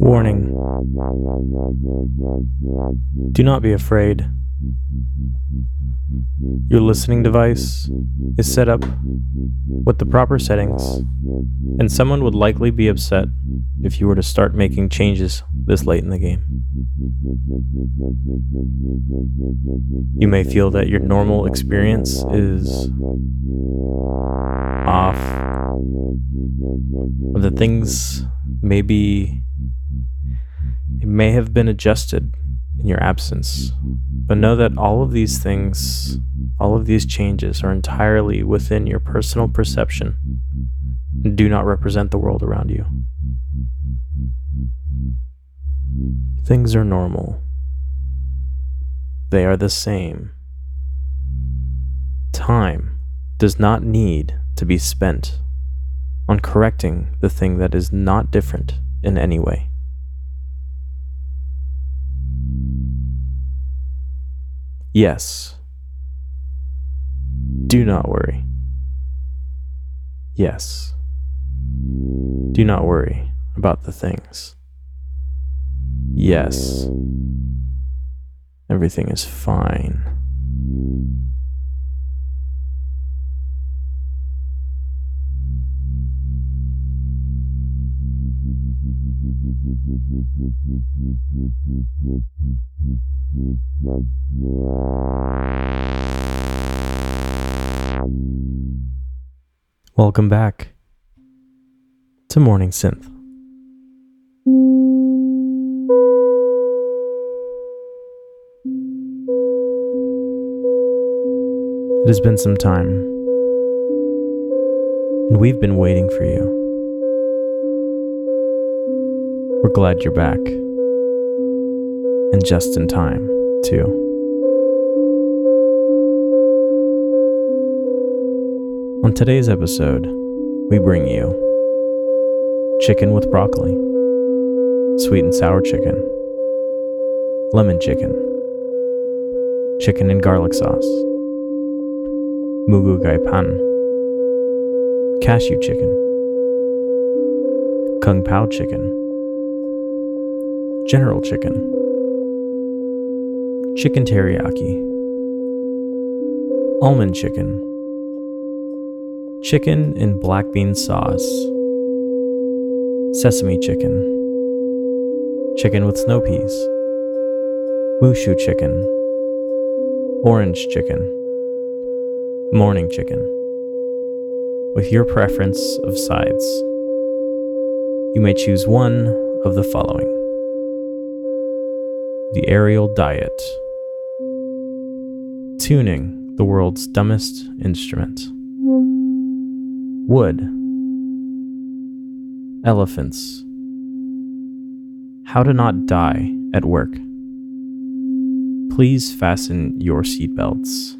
Warning. Do not be afraid. Your listening device is set up with the proper settings, and someone would likely be upset if you were to start making changes this late in the game. You may feel that your normal experience is off, or that things may be, may have been adjusted in your absence. But know that all of these things, all of these changes are entirely within your personal perception and do not represent the world around you. Things are normal. They are the same. Time does not need to be spent on correcting the thing that is not different in any way. Yes. Do not worry. Yes. Do not worry about the things. Yes. Everything is fine. Welcome back to Morning Synth. It has been some time, and we've been waiting for you. We're glad you're back, and just in time, too. On today's episode, we bring you chicken with broccoli, sweet and sour chicken, lemon chicken, chicken and garlic sauce, moo goo gai pan, cashew chicken, kung pao chicken, general chicken, chicken teriyaki, almond chicken, chicken in black bean sauce, sesame chicken, chicken with snow peas, moo shu chicken, orange chicken, morning chicken, with your preference of sides. You may choose one of the following The Aerial Diet, tuning the world's dumbest instrument, wood, elephants, how to not die at work. Please fasten your seatbelts.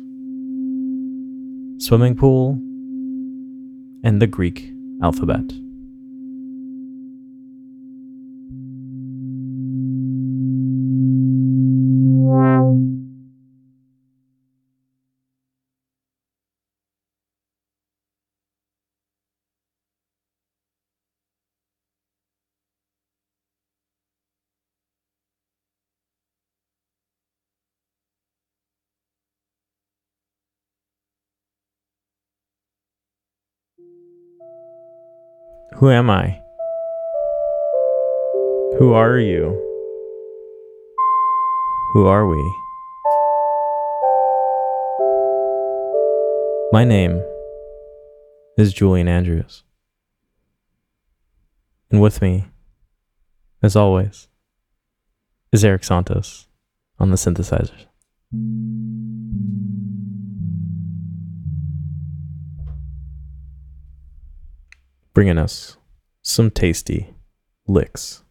Swimming pool, and the Greek alphabet. Who am I? Who are you? Who are we? My name is Julian Andrews. And with me, as always, is Eric Santos on the synthesizers. Bringing us some tasty licks.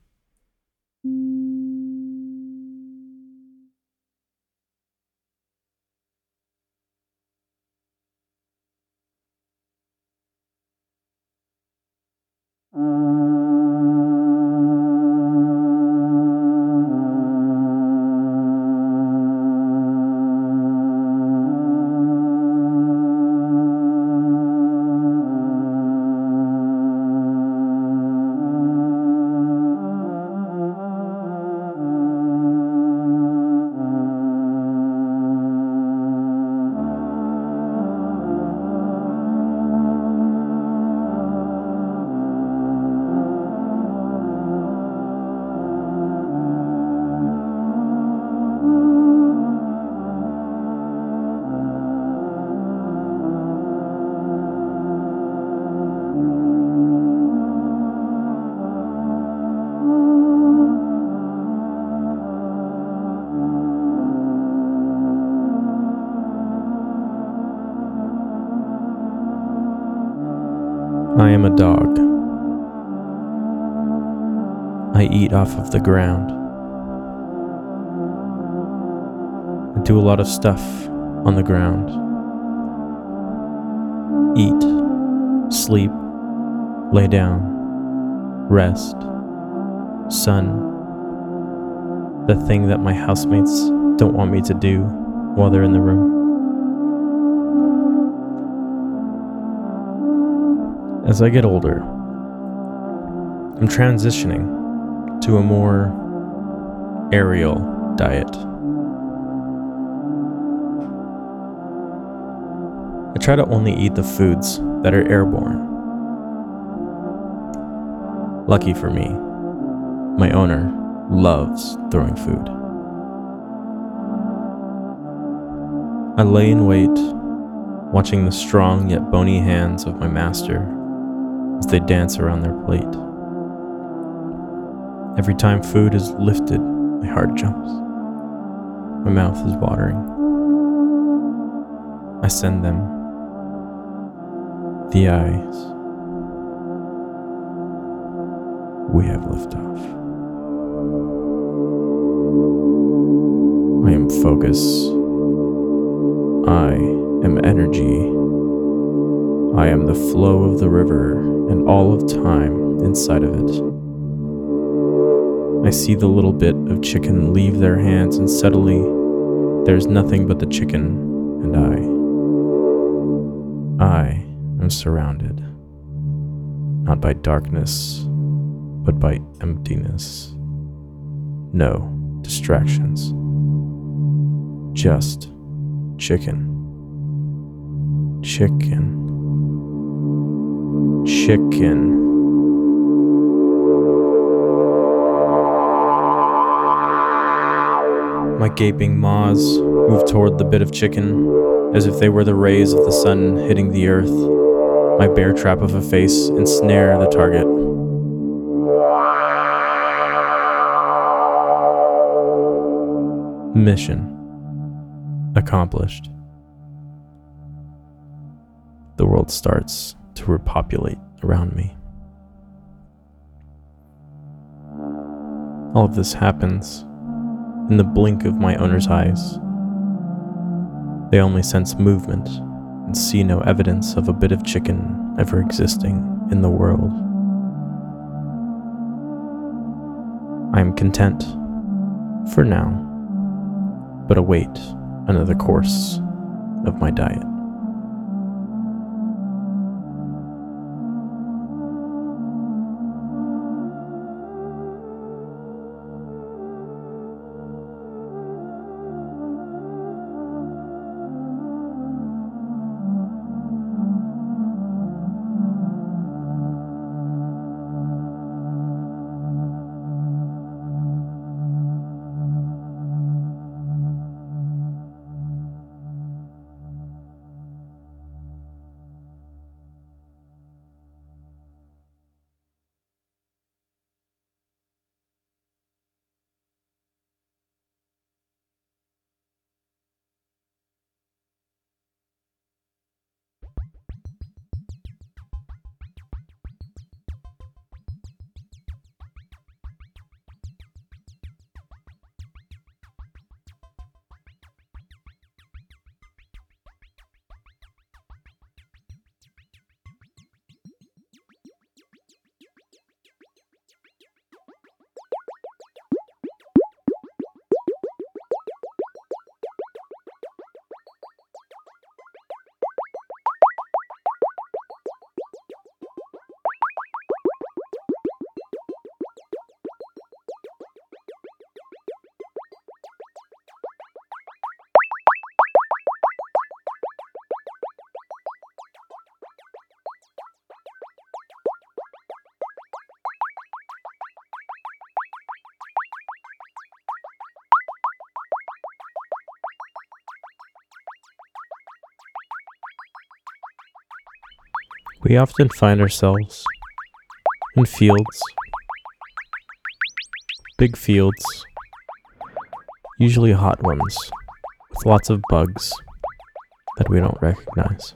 Dog. I eat off of the ground. I do a lot of stuff on the ground. Eat, sleep, lay down, rest, sun. The thing that my housemates don't want me to do while they're in the room. As I get older, I'm transitioning to a more aerial diet. I try to only eat the foods that are airborne. Lucky for me, my owner loves throwing food. I lay in wait, watching the strong yet bony hands of my master as they dance around their plate. Every time food is lifted, my heart jumps. My mouth is watering. I send them the eyes. We have liftoff. I am focus. I am energy. I am the flow of the river and all of time inside of it. I see the little bit of chicken leave their hands, and suddenly there's nothing but the chicken and I. I am surrounded, not by darkness, but by emptiness. No distractions. Just chicken. Chicken. Chicken. My gaping maws move toward the bit of chicken, as if they were the rays of the sun hitting the earth. My bear trap of a face ensnare the target. Mission accomplished. The world starts to repopulate around me. All of this happens in the blink of my owner's eyes. They only sense movement and see no evidence of a bit of chicken ever existing in the world. I am content, for now, but await another course of my diet. We often find ourselves in fields, big fields, usually hot ones, with lots of bugs that we don't recognize.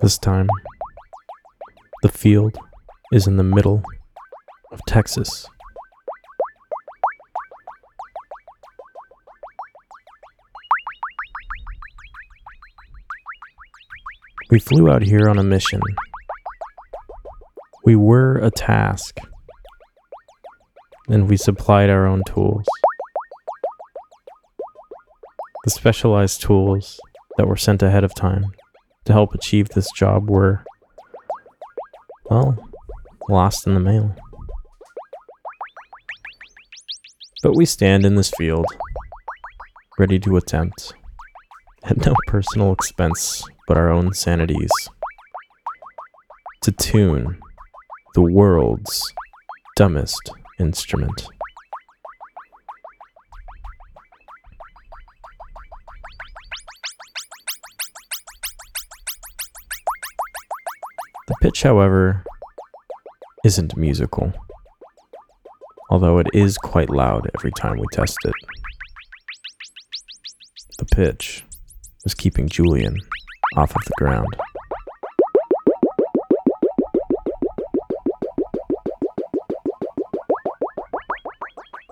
This time, the field is in the middle of Texas. We flew out here on a mission. We were a task, and we supplied our own tools. The specialized tools that were sent ahead of time to help achieve this job were, well, lost in the mail. But we stand in this field, ready to attempt, at no personal expense but our own sanities, to tune the world's dumbest instrument. The pitch, however, isn't musical, although it is quite loud every time we test it. The pitch is keeping Julian off of the ground.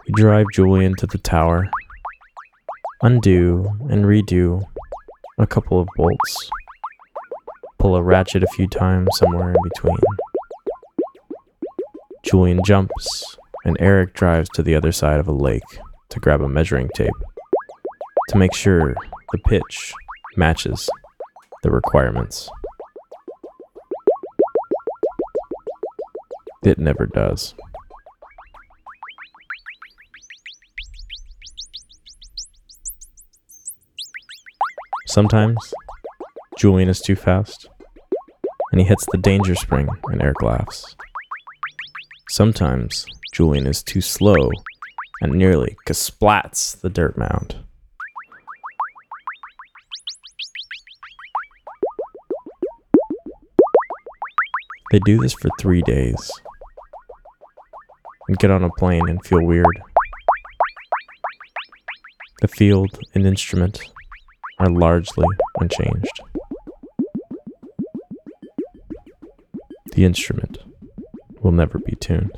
We drive Julian to the tower, undo and redo a couple of bolts pull a ratchet a few times somewhere in between. Julian jumps, and Eric drives to the other side of a lake to grab a measuring tape to make sure the pitch matches the requirements. It never does. Sometimes Julian is too fast and he hits the danger spring, and Eric laughs. Sometimes Julian is too slow and nearly kasplats the dirt mound. They do this for three days and get on a plane and feel weird. The field and instrument are largely unchanged. The instrument will never be tuned.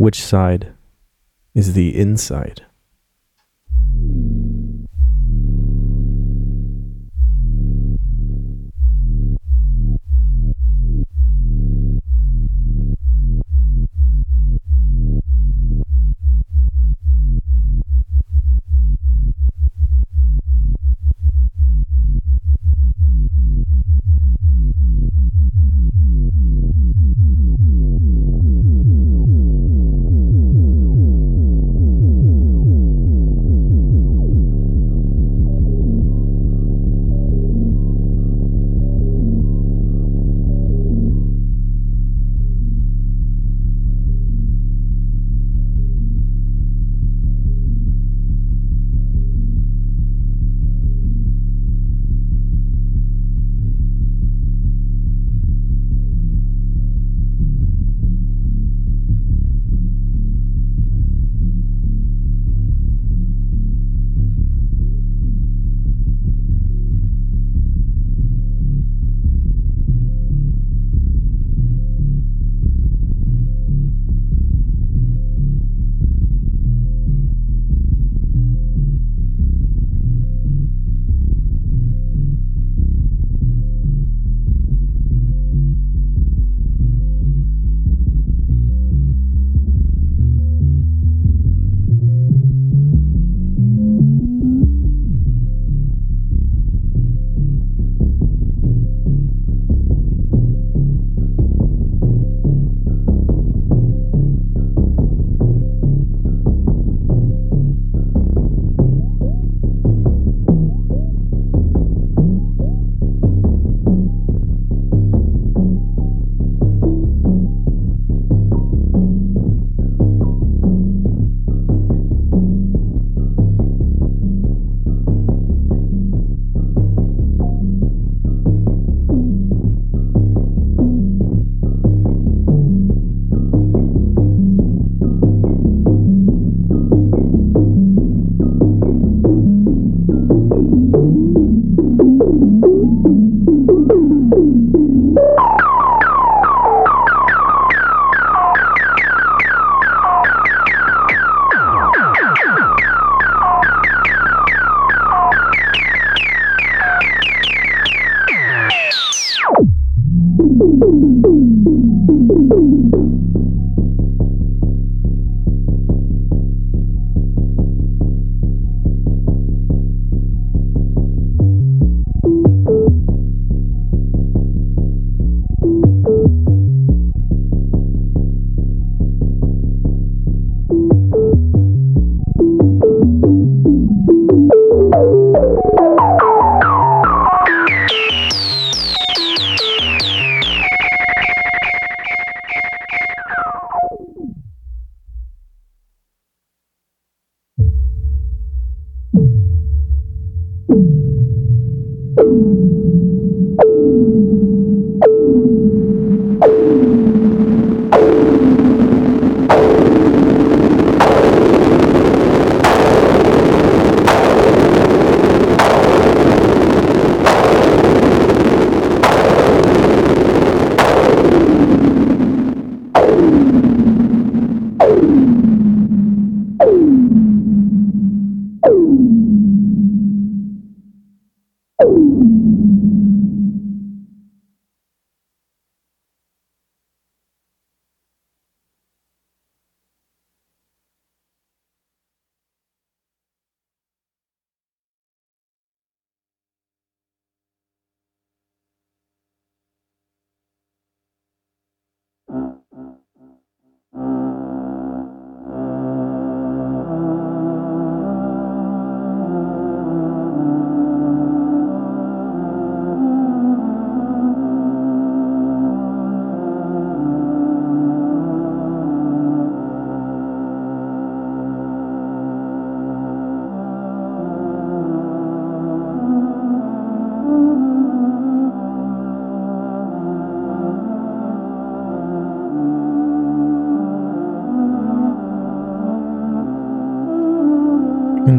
Which side is the inside?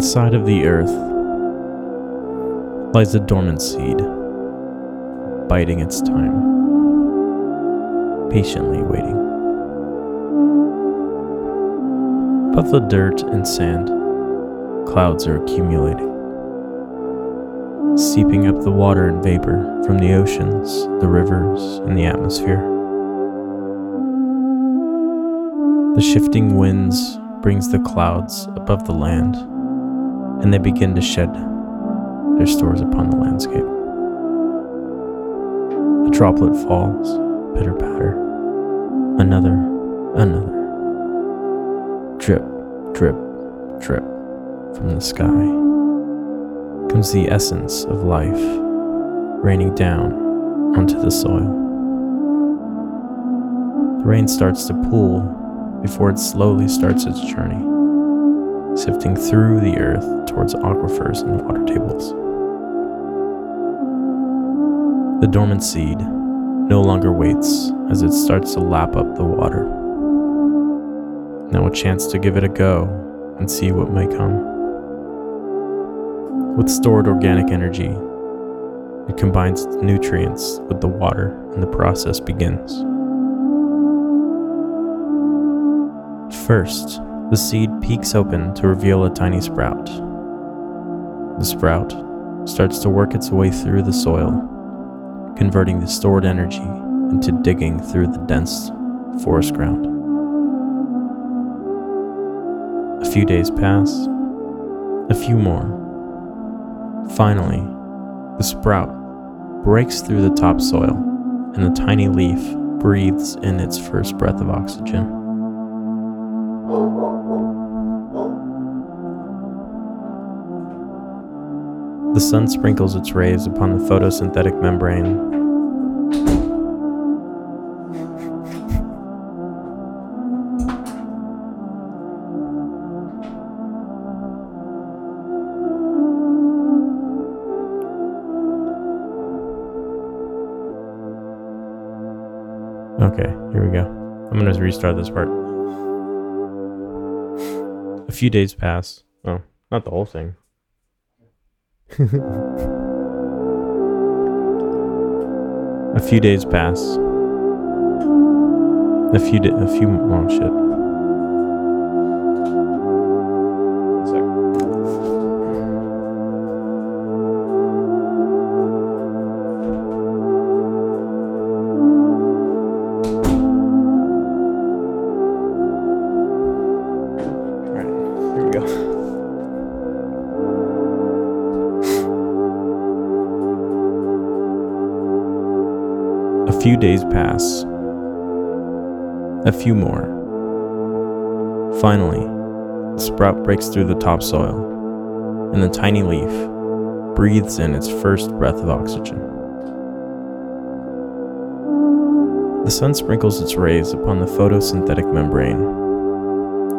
Inside of the earth lies a dormant seed, biding its time, patiently waiting. Above the dirt and sand, clouds are accumulating, seeping up the water and vapor from the oceans, the rivers, and the atmosphere. The shifting winds brings the clouds above the land and they begin to shed their stores upon the landscape. A droplet falls, pitter patter. Another, another. Drip, drip, drip from the sky comes the essence of life raining down onto the soil. The rain starts to pool before it slowly starts its journey sifting through the earth towards aquifers and water tables. The dormant seed no longer waits as it starts to lap up the water. Now a chance to give it a go and see what may come. With stored organic energy, it combines its nutrients with the water and the process begins. First, the seed peeks open to reveal a tiny sprout. The sprout starts to work its way through the soil, converting the stored energy into digging through the dense forest ground. A few days pass, a few more. Finally, the sprout breaks through the topsoil, and the tiny leaf breathes in its first breath of oxygen. The sun sprinkles its rays upon the photosynthetic membrane. Okay, here we go. I'm to restart this part. A few days pass. Oh, not the whole thing. a few days pass. A few di- a few oh shit. A few more. Finally, the sprout breaks through the topsoil, and the tiny leaf breathes in its first breath of oxygen. The sun sprinkles its rays upon the photosynthetic membrane,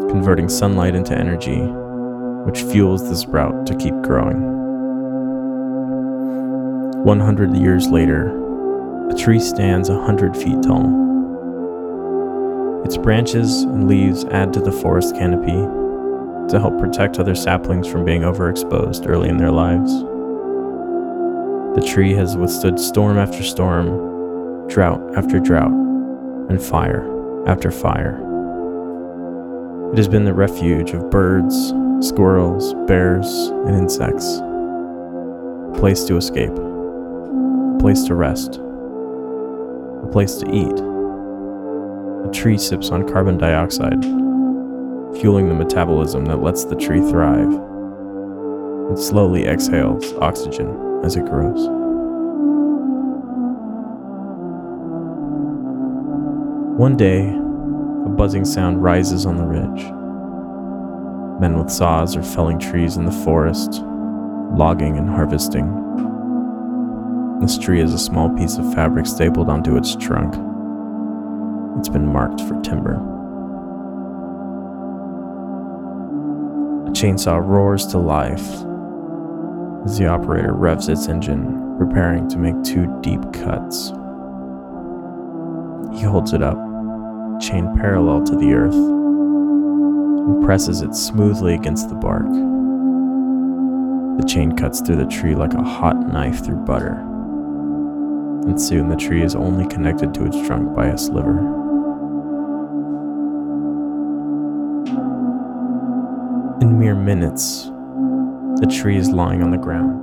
converting sunlight into energy, which fuels the sprout to keep growing. 100 years later, tree stands a 100 feet tall. Its branches and leaves add to the forest canopy to help protect other saplings from being overexposed early in their lives. The tree has withstood storm after storm, drought after drought, and fire after fire. It has been the refuge of birds, squirrels, bears, and insects. A place to escape a place to rest, place to eat. A tree sips on carbon dioxide, fueling the metabolism that lets the tree thrive. It slowly exhales oxygen as it grows. One day, a buzzing sound rises on the ridge. Men with saws are felling trees in the forest, logging and harvesting. This tree is a small piece of fabric stapled onto its trunk. It's been marked for timber. A chainsaw roars to life as the operator revs its engine, preparing to make two deep cuts. He holds it up, chain parallel to the earth, and presses it smoothly against the bark. The chain cuts through the tree like a hot knife through butter and soon the tree is only connected to its trunk by a sliver. In mere minutes, the tree is lying on the ground,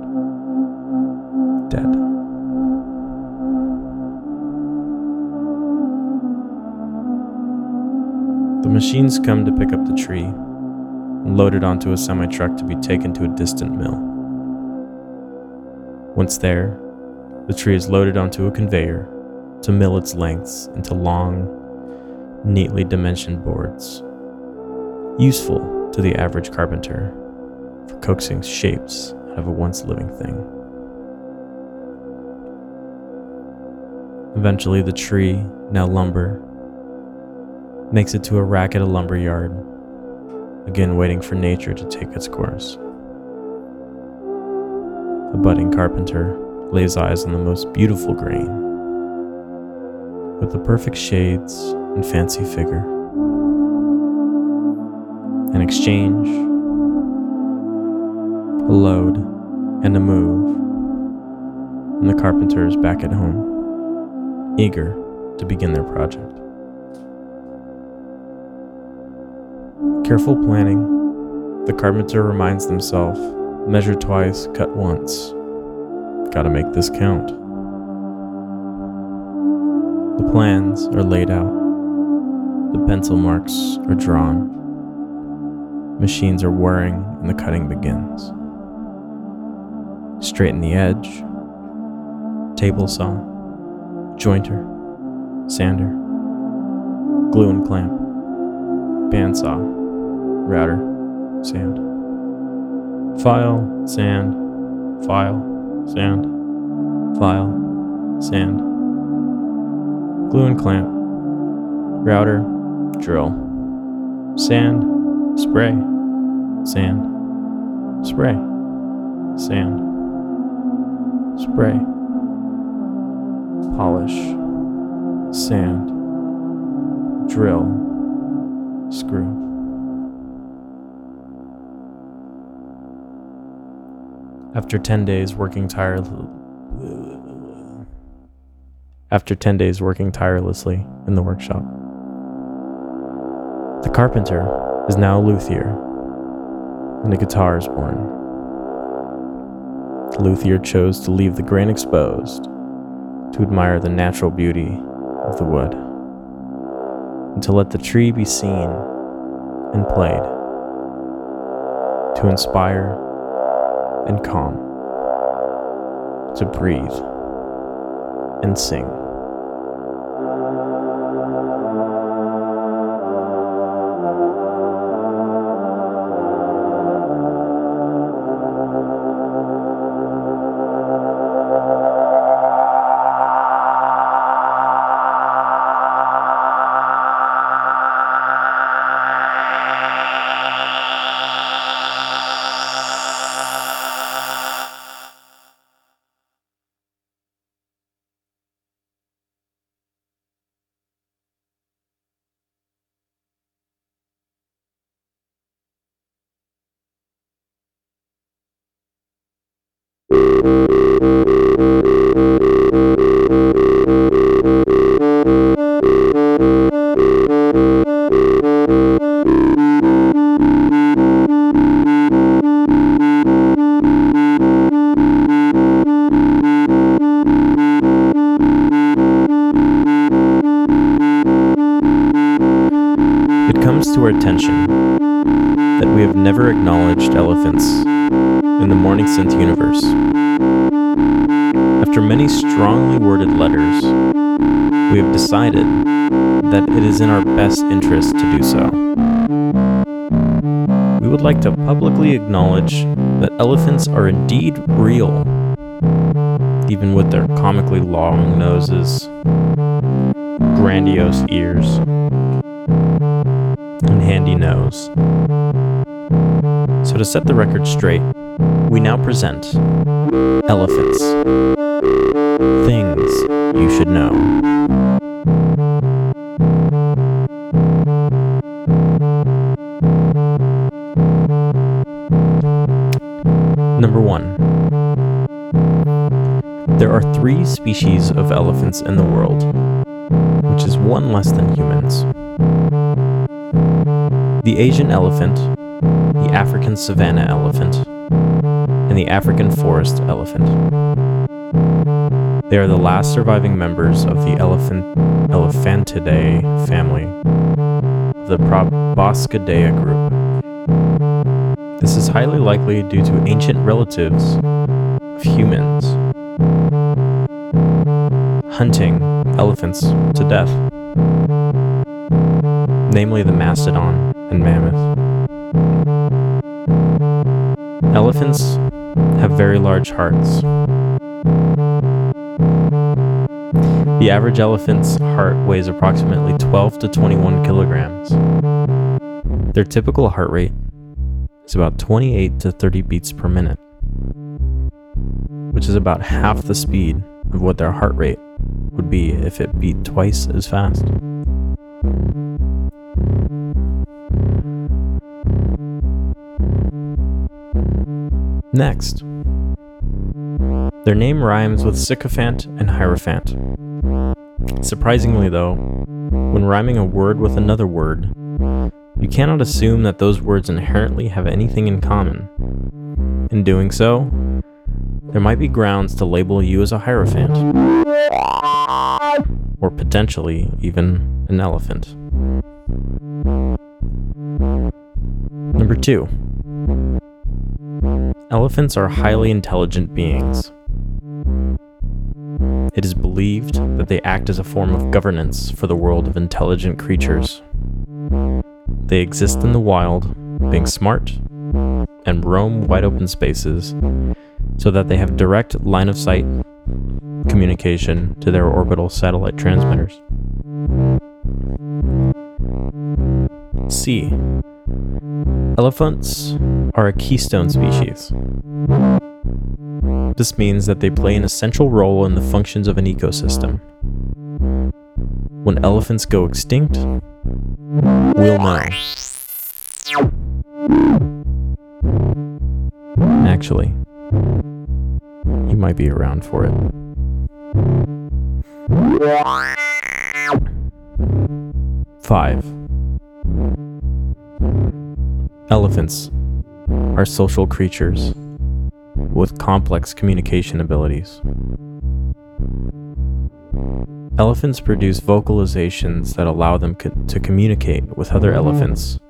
dead. The machines come to pick up the tree and load it onto a semi truck to be taken to a distant mill. Once there, the tree is loaded onto a conveyor to mill its lengths into long, neatly dimensioned boards, useful to the average carpenter for coaxing shapes out of a once living thing. Eventually, the tree, now lumber, makes it to a rack at a lumber yard, again waiting for nature to take its course. A budding carpenter lays eyes on the most beautiful grain, with the perfect shades and fancy figure. An exchange, a load, and a move, and the carpenter is back at home, eager to begin their project. Careful planning, the carpenter reminds himself measure twice, cut once Gotta make this count. The plans are laid out. The pencil marks are drawn. Machines are whirring and the cutting begins. Straighten the edge. Table saw. Jointer. Sander. Glue and clamp. Bandsaw. Router. Sand. File. Sand. File sand, file, sand, glue and clamp, router, drill, sand, spray, sand, spray, sand, spray, polish, sand, drill, screw. After 10 days working tirelessly, after 10 days working tirelessly in the workshop. The carpenter is now a luthier, and a guitar is born. Luthier chose to leave the grain exposed to admire the natural beauty of the wood, and to let the tree be seen and played, to inspire and calm, to breathe and sing. It universe. After many strongly worded letters, we have decided that it is in our best interest to do so. We would like to publicly acknowledge that elephants are indeed real, even with their comically long noses, grandiose ears, and handy nose. So, to set the record straight, we now present Elephants. Things you should know. Number 1. There are three species of elephants in the world, which is one less than humans the Asian elephant, the African savanna elephant, the African forest elephant. They are the last surviving members of the elephant Elephantidae family the Proboscidea group. This is highly likely due to ancient relatives of humans hunting elephants to death, namely the mastodon and mammoth. Elephants have very large hearts. The average elephant's heart weighs approximately 12 to 21 kilograms. Their typical heart rate is about 28 to 30 beats per minute, which is about half the speed of what their heart rate would be if it beat twice as fast. Next, their name rhymes with sycophant and hierophant. Surprisingly, though, when rhyming a word with another word, you cannot assume that those words inherently have anything in common. In doing so, there might be grounds to label you as a hierophant, or potentially even an elephant. Number two, Elephants are highly intelligent beings. It is believed that they act as a form of governance for the world of intelligent creatures. They exist in the wild, being smart, and roam wide open spaces so that they have direct line of sight communication to their orbital satellite transmitters. C. Elephants are a keystone species. This means that they play an essential role in the functions of an ecosystem. When elephants go extinct, we'll know. Actually, you might be around for it. Five. Elephants are social creatures with complex communication abilities. Elephants produce vocalizations that allow them co- to communicate with other elephants,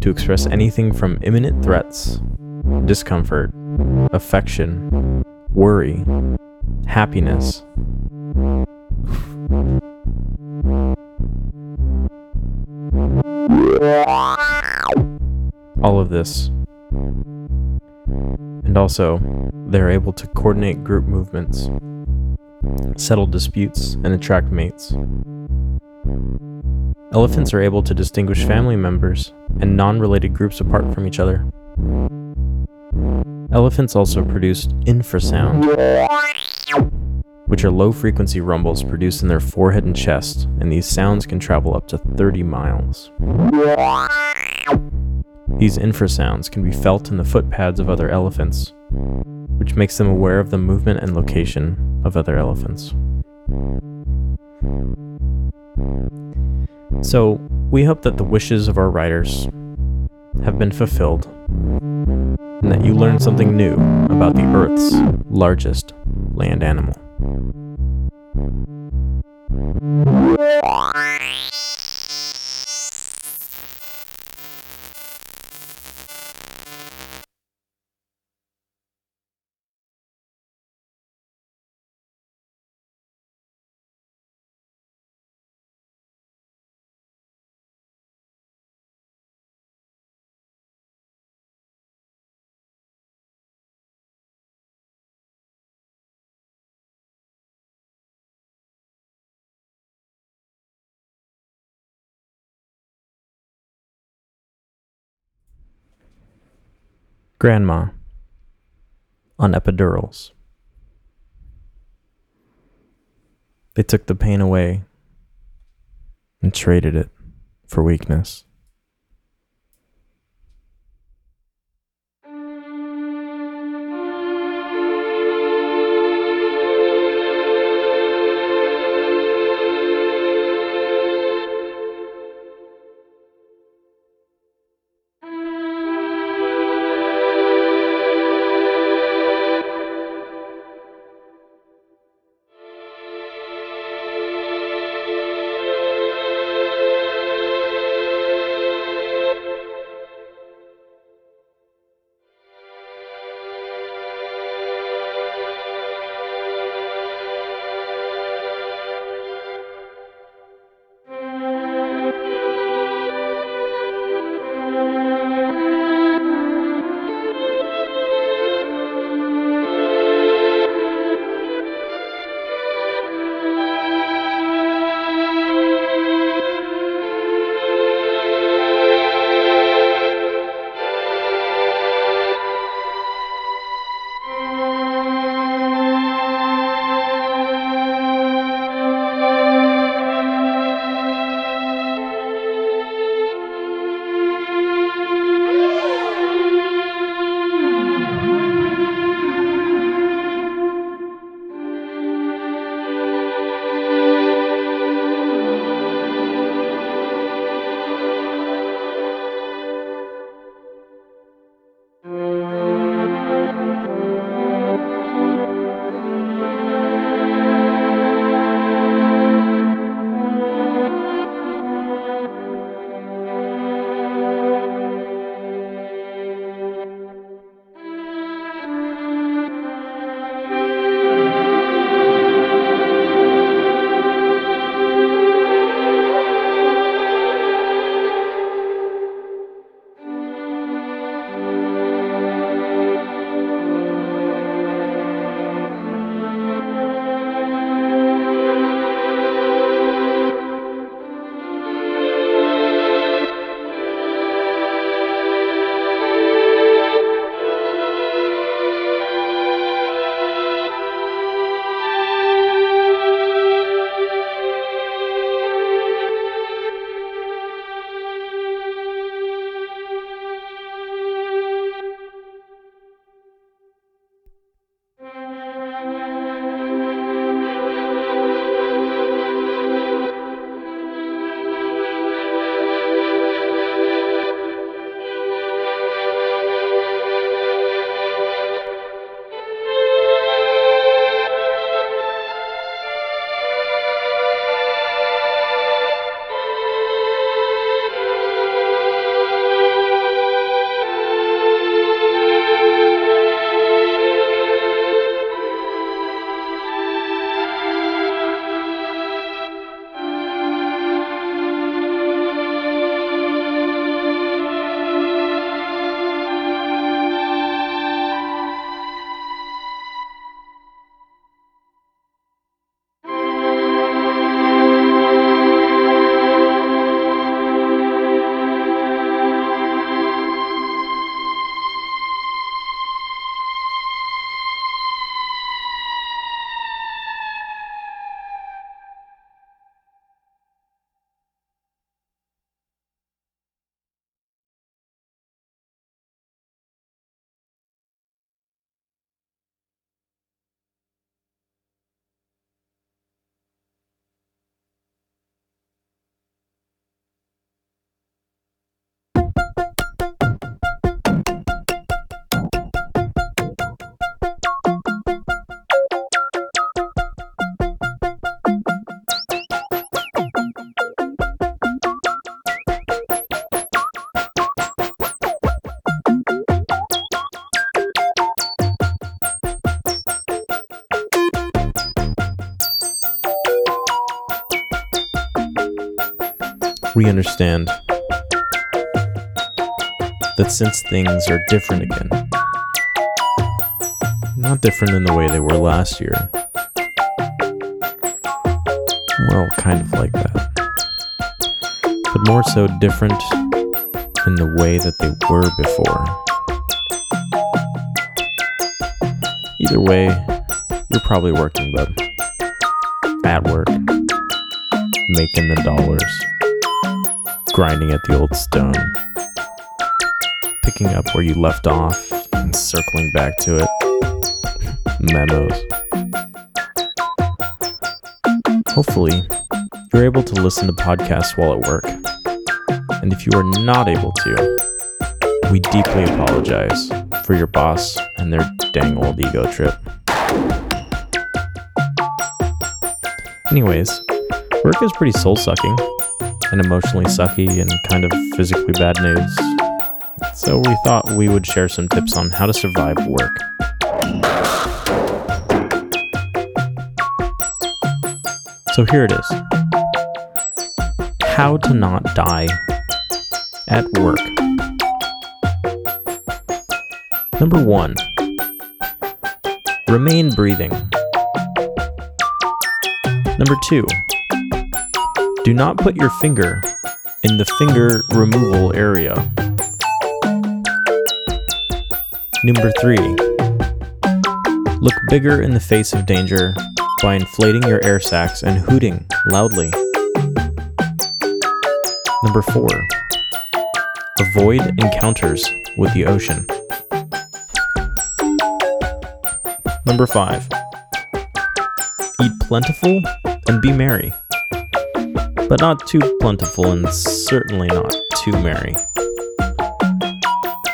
to express anything from imminent threats, discomfort, affection, worry, happiness. Of this. And also, they're able to coordinate group movements, settle disputes, and attract mates. Elephants are able to distinguish family members and non related groups apart from each other. Elephants also produce infrasound, which are low frequency rumbles produced in their forehead and chest, and these sounds can travel up to 30 miles. These infrasounds can be felt in the footpads of other elephants, which makes them aware of the movement and location of other elephants. So, we hope that the wishes of our writers have been fulfilled and that you learned something new about the Earth's largest land animal. Grandma on epidurals. They took the pain away and traded it for weakness. We understand that since things are different again, not different in the way they were last year, well, kind of like that, but more so different in the way that they were before. Either way, you're probably working, bud. At work, making the dollars, grinding at the old stone, picking up where you left off and circling back to it. Memos. Hopefully, you're able to listen to podcasts while at work. And if you are not able to, we deeply apologize for your boss and their dang old ego trip. Anyways, work is pretty soul sucking and emotionally sucky and kind of physically bad news. So we thought we would share some tips on how to survive work. So here it is How to not die at work. Number one, remain breathing. Number two, do not put your finger in the finger removal area. Number three, look bigger in the face of danger by inflating your air sacs and hooting loudly. Number four, avoid encounters with the ocean. Number five, eat plentiful and be merry, but not too plentiful and certainly not too merry.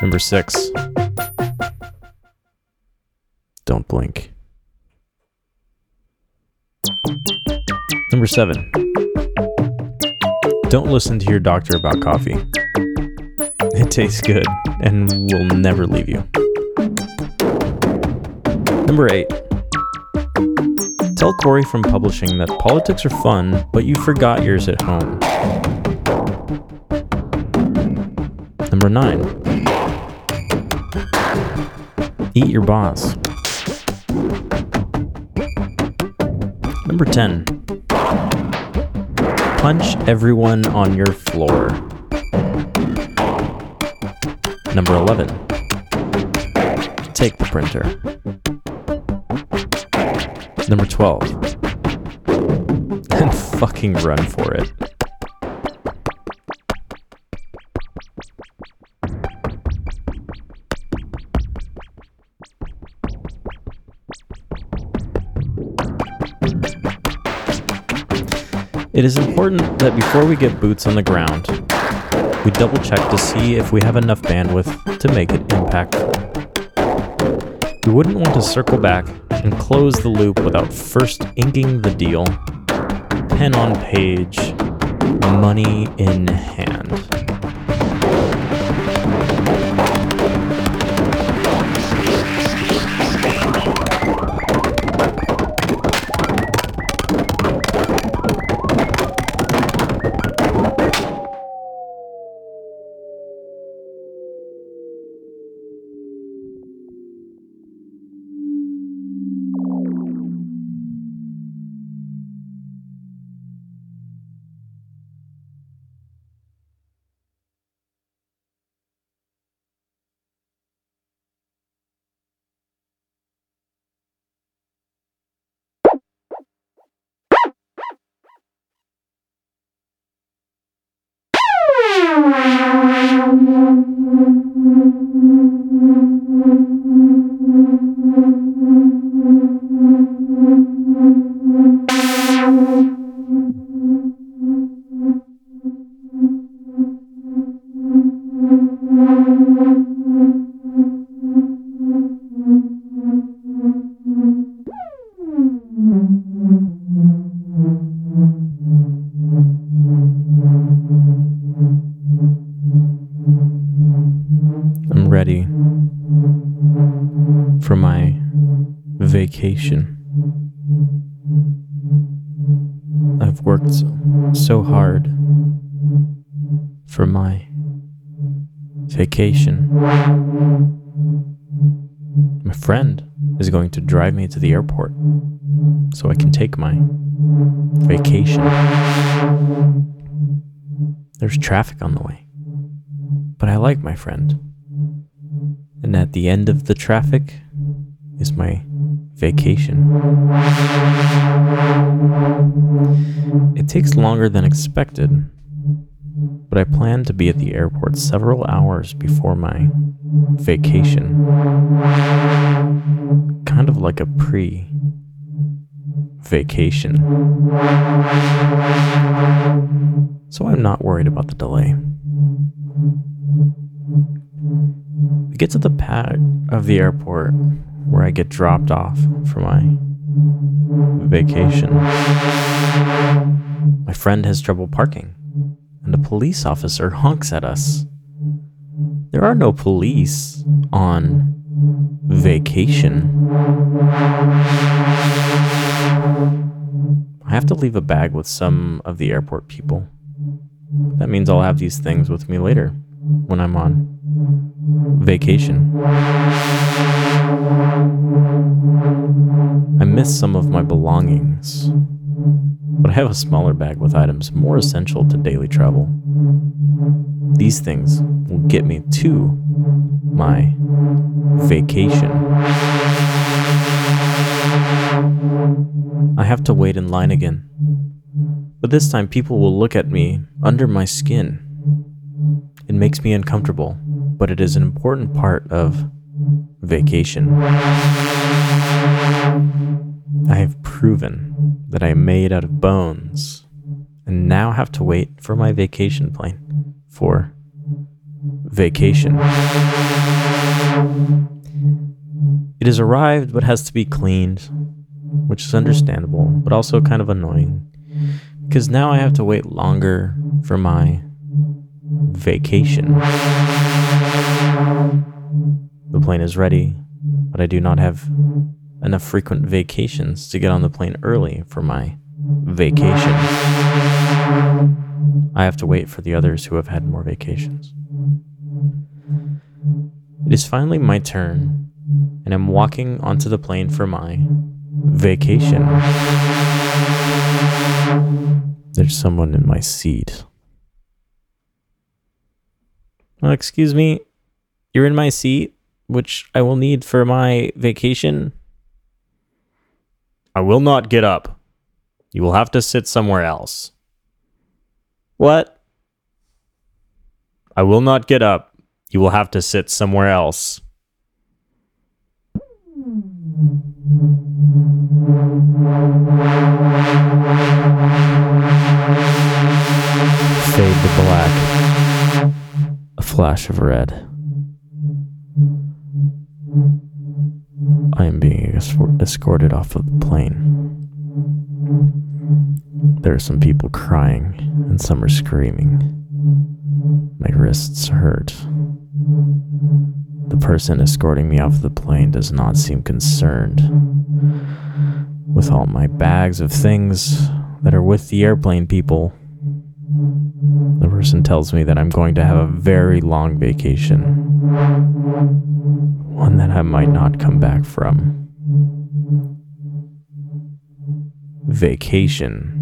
Number six, don't blink. Number seven, don't listen to your doctor about coffee. It tastes good and will never leave you. Number eight, tell Corey from publishing that politics are fun, but you forgot yours at home. Number nine, eat your boss. Number 10. Punch everyone on your floor. Number 11. Take the printer. Number 12. And fucking run for it. It is important that before we get boots on the ground, we double check to see if we have enough bandwidth to make it impactful. We wouldn't want to circle back and close the loop without first inking the deal, pen on page, money in hand. Vacation. My friend is going to drive me to the airport so I can take my vacation. There's traffic on the way, but I like my friend. And at the end of the traffic is my vacation. It takes longer than expected, but I plan to be at the airport several hours before my vacation. Kind of like a pre vacation. So I'm not worried about the delay. We get to the pad of the airport where I get dropped off for my vacation. My friend has trouble parking, a police officer honks at us. There are no police on vacation. I have to leave a bag with some of the airport people. That means I'll have these things with me later when I'm on vacation. I miss some of my belongings, but I have a smaller bag with items more essential to daily travel. These things will get me to my vacation. I have to wait in line again. But this time, people will look at me under my skin. It makes me uncomfortable, but it is an important part of vacation. I have proven that I am made out of bones and now have to wait for my vacation plane for vacation. It has arrived but has to be cleaned, which is understandable, but also kind of annoying because now I have to wait longer for my vacation. The plane is ready, but I do not have enough frequent vacations to get on the plane early for my vacation. I have to wait for the others who have had more vacations. It is finally my turn, and I'm walking onto the plane for my vacation. There's someone in my seat. Well, excuse me, you're in my seat, which I will need for my vacation. I will not get up. You will have to sit somewhere else. What? I will not get up. You will have to sit somewhere else. Fade to black. A flash of red. I am being escorted off of the plane. There are some people crying, and some are screaming. My wrists hurt. The person escorting me off the plane does not seem concerned with all my bags of things that are with the airplane people. The person tells me that I'm going to have a very long vacation, one that I might not come back from. Vacation.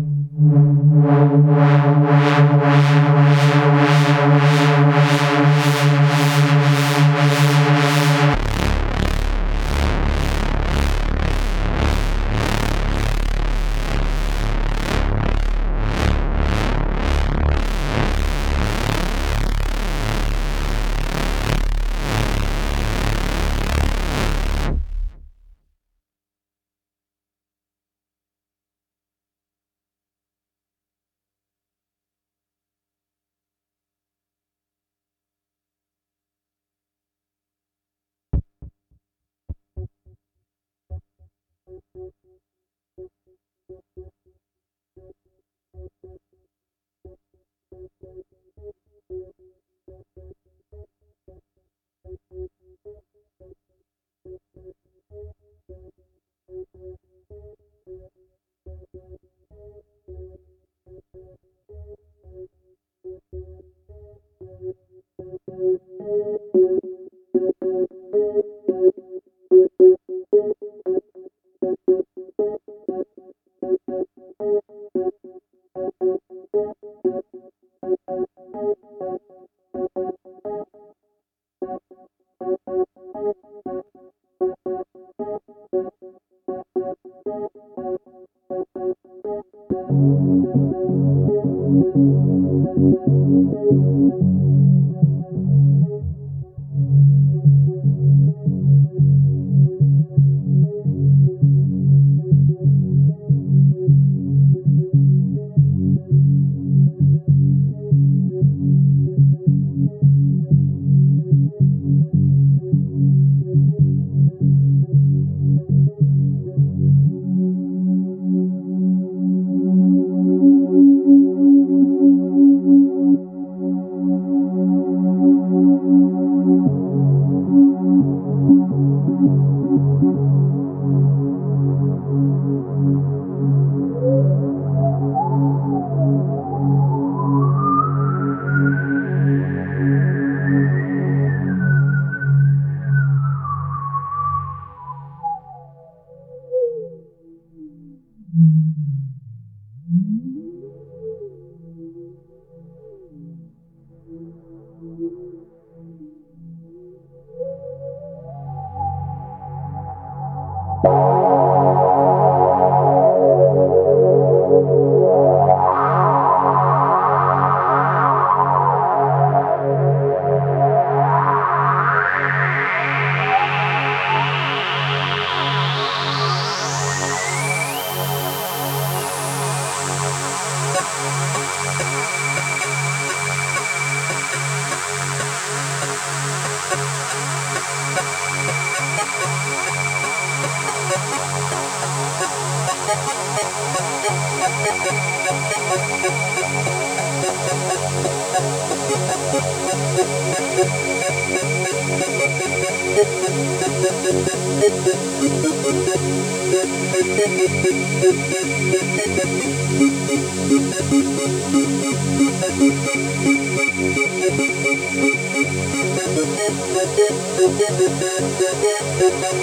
Thank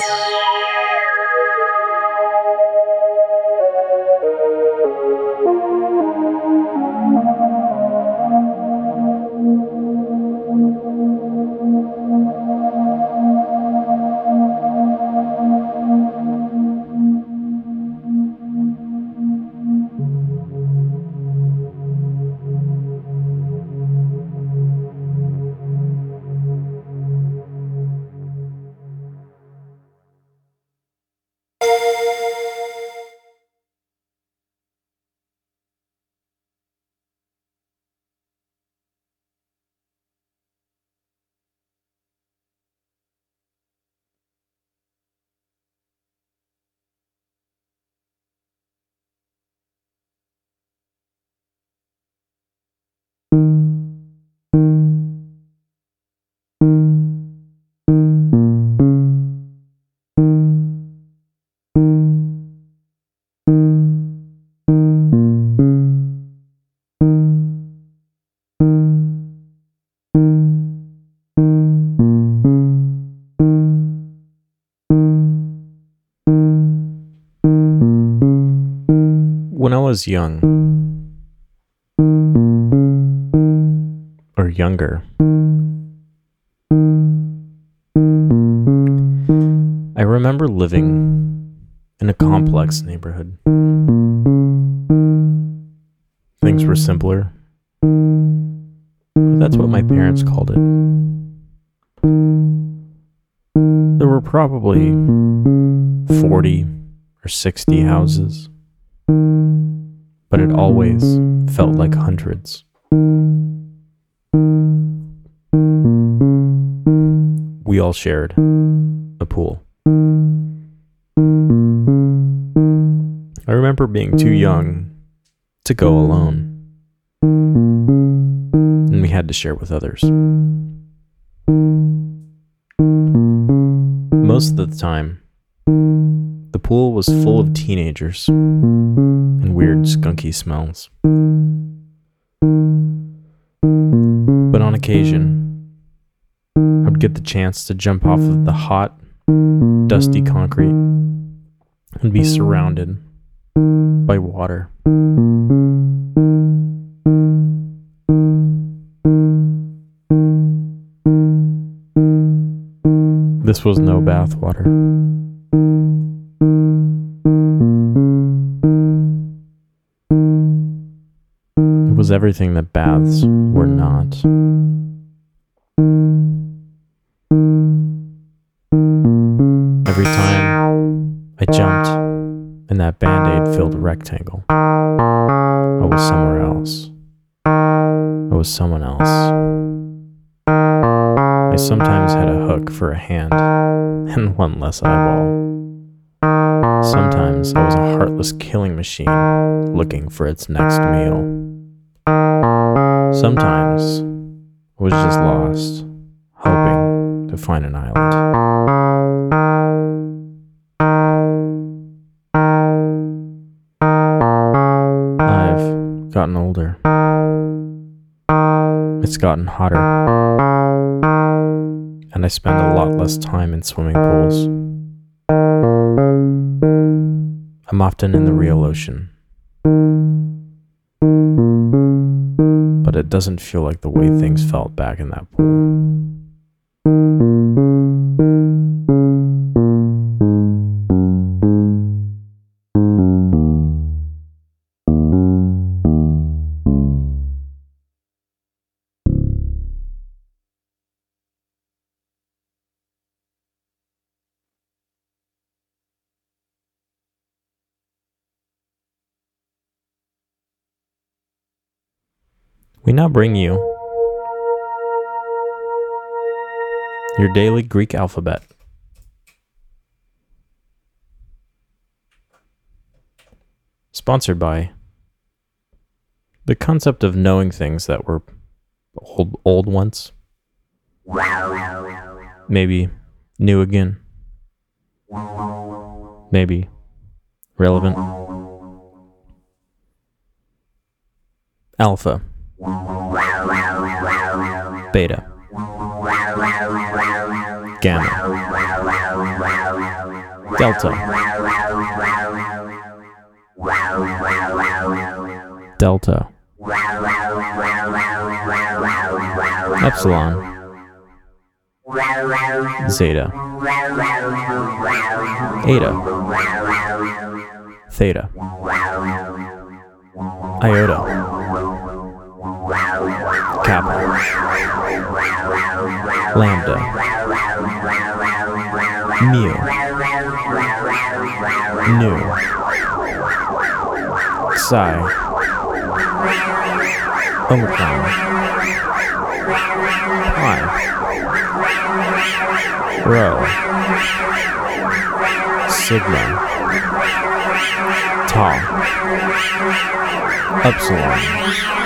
you. When I was young, or younger, I remember living in a complex neighborhood. Things were simpler, but that's what my parents called it. There were probably 40 or 60 houses, but it always felt like hundreds. We all shared a pool. I remember being too young to go alone, and we had to share with others. Most of the time, pool was full of teenagers and weird skunky smells. But on occasion, I would get the chance to jump off of the hot, dusty concrete and be surrounded by water. This was no bathwater. Was everything that baths were not. Every time I jumped in that band aid filled rectangle, I was somewhere else. I was someone else. I sometimes had a hook for a hand and one less eyeball. Sometimes I was a heartless killing machine looking for its next meal. Sometimes was just lost, hoping to find an island. I've gotten older. It's gotten hotter. And I spend a lot less time in swimming pools. I'm often in the real ocean. It doesn't feel like the way things mm. felt back in that pool. Bring you your daily Greek alphabet. Sponsored by the concept of knowing things that were old, old once. Maybe new again. Maybe relevant. Alpha. Beta. Gamma. Delta. Delta. Epsilon. Zeta. Eta. Theta. Iota. Kappa. Lambda. Mu. Nu. Psi. Omicron. Pi. Rho. Sigma. Tau. Epsilon.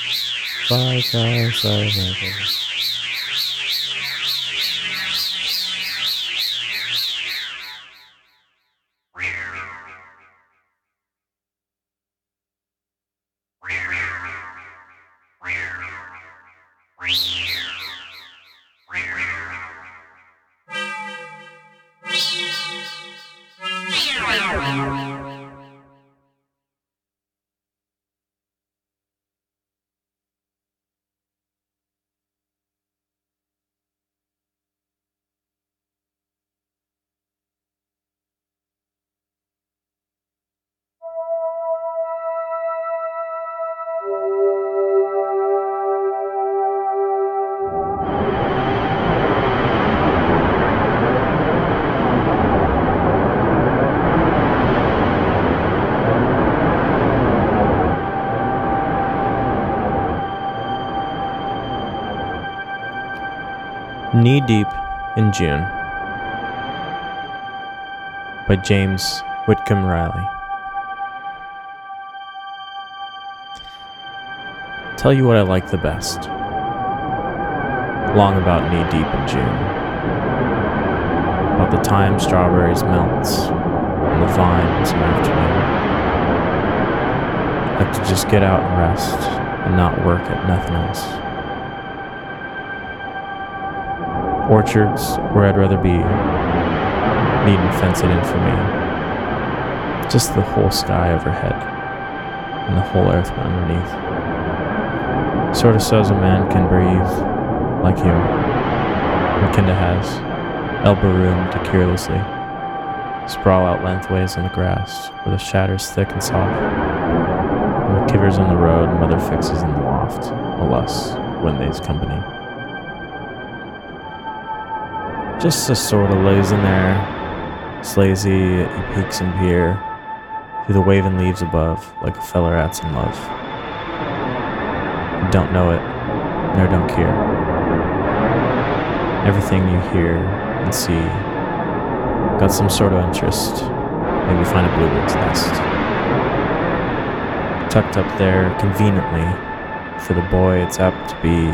Bye, bye, bye, bye, bye. Deep in June by James Whitcomb Riley. Tell you what I like the best. Long about knee deep in June. About the time strawberries melts and the vine some afternoon. Like to just get out and rest and not work at nothing else. Orchards, where I'd rather be, needn't fence it in for me. Just the whole sky overhead and the whole earth underneath. Sort of so as a man can breathe, like you, and Kinda has, elbow room to carelessly sprawl out lengthways on the grass where the shadow's thick and soft. And the kivers on the road, mother fixes in the loft, alas, when they's company. Just a sort of lays in there, slazy, he peeks and peer through the waving leaves above, like a feller at's in love. Don't know it, nor don't care. Everything you hear and see got some sort of interest. Maybe find a bluebird's nest. Tucked up there conveniently for the boy it's apt to be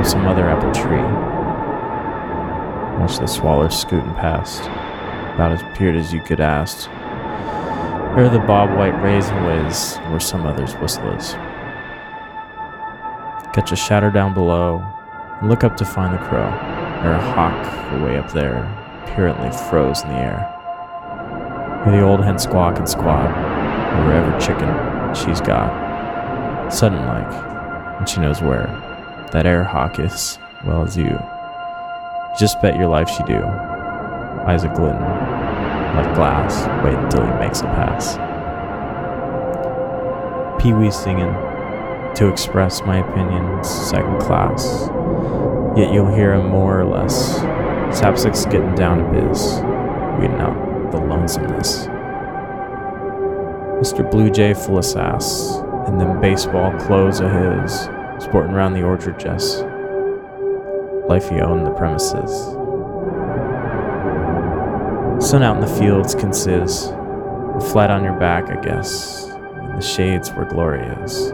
of some other apple tree. Watch the swallows scooting past, about as peered as you could ask. Hear the bob white raisin whiz where some others whistle is. Catch a shadow down below and look up to find the crow, or a hawk away up there, apparently froze in the air. Hear the old hen squawk and squat over every chicken she's got, sudden like, and she knows where that air hawk is, well as you. Just bet your life she do. A glisten, like glass, wait until he makes a pass. Pee Wee singing to express my opinions, second class. Yet you'll hear him more or less. Sapsucks getting down to biz, weeding out the lonesomeness. Mr. Blue Jay full of sass, and them baseball clothes of his, sporting round the orchard just. Life he owned the premises. Sun out in the fields consists, flat on your back, I guess, and the shades where glory is.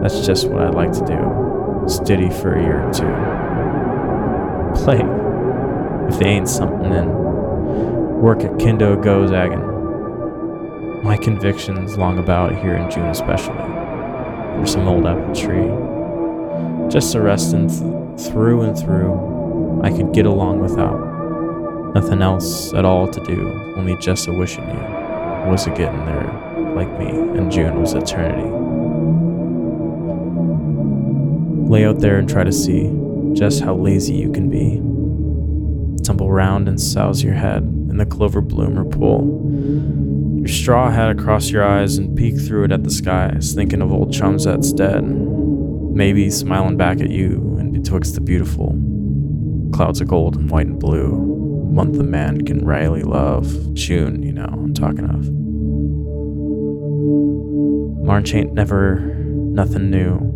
That's just what I'd like to do. Steady for a year or two. Play. If they ain't something, then work at Kindo goes aggin. My convictions long about here in June, especially. There's some old apple tree. Just a restin' th- through and through. I could get along without. Nothing else at all to do, only just a wishing you was a getting there like me, and June was eternity. Lay out there and try to see just how lazy you can be. Tumble round and souse your head in the clover bloomer pool. Your straw hat across your eyes and peek through it at the skies, thinking of old chums that's dead. Maybe smiling back at you and betwixt the beautiful clouds of gold and white and blue. Month a man can really love. June, you know, I'm talking of. March ain't never nothing new.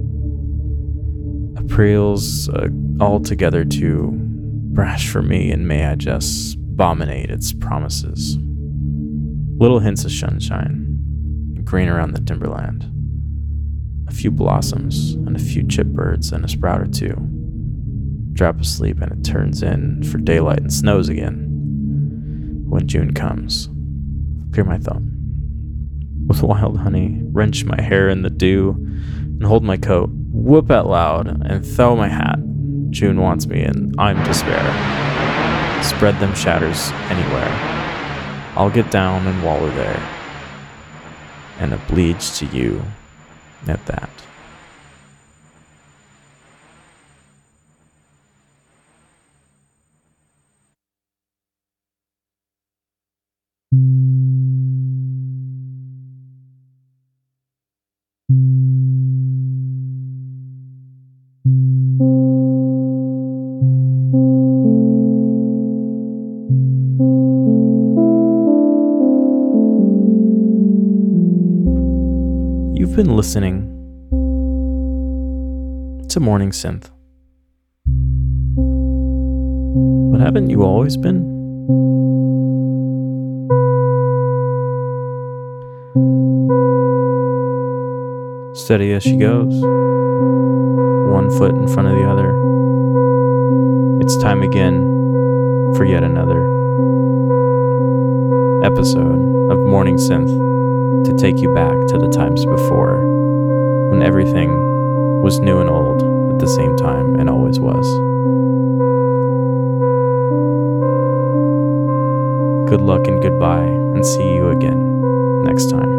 April's uh, altogether too brash for me, and may I just abominate its promises. Little hints of sunshine, green around the timberland, a few blossoms, and a few chip birds, and a sprout or two. Drop asleep, and it turns in for daylight and snows again. When June comes, clear my thumb with wild honey, wrench my hair in the dew, and hold my coat, whoop out loud, and throw my hat. June wants me, and I'm despair. Spread them shatters anywhere. I'll get down and wallow there, and oblige to you at that. You've been listening Morning Synth. But haven't you always been? Steady as she goes, one foot in front of the other. It's time again for yet another episode of Morning Synth to take you back to the times before when everything was new and old at the same time and always was. Good luck and goodbye, and see you again next time.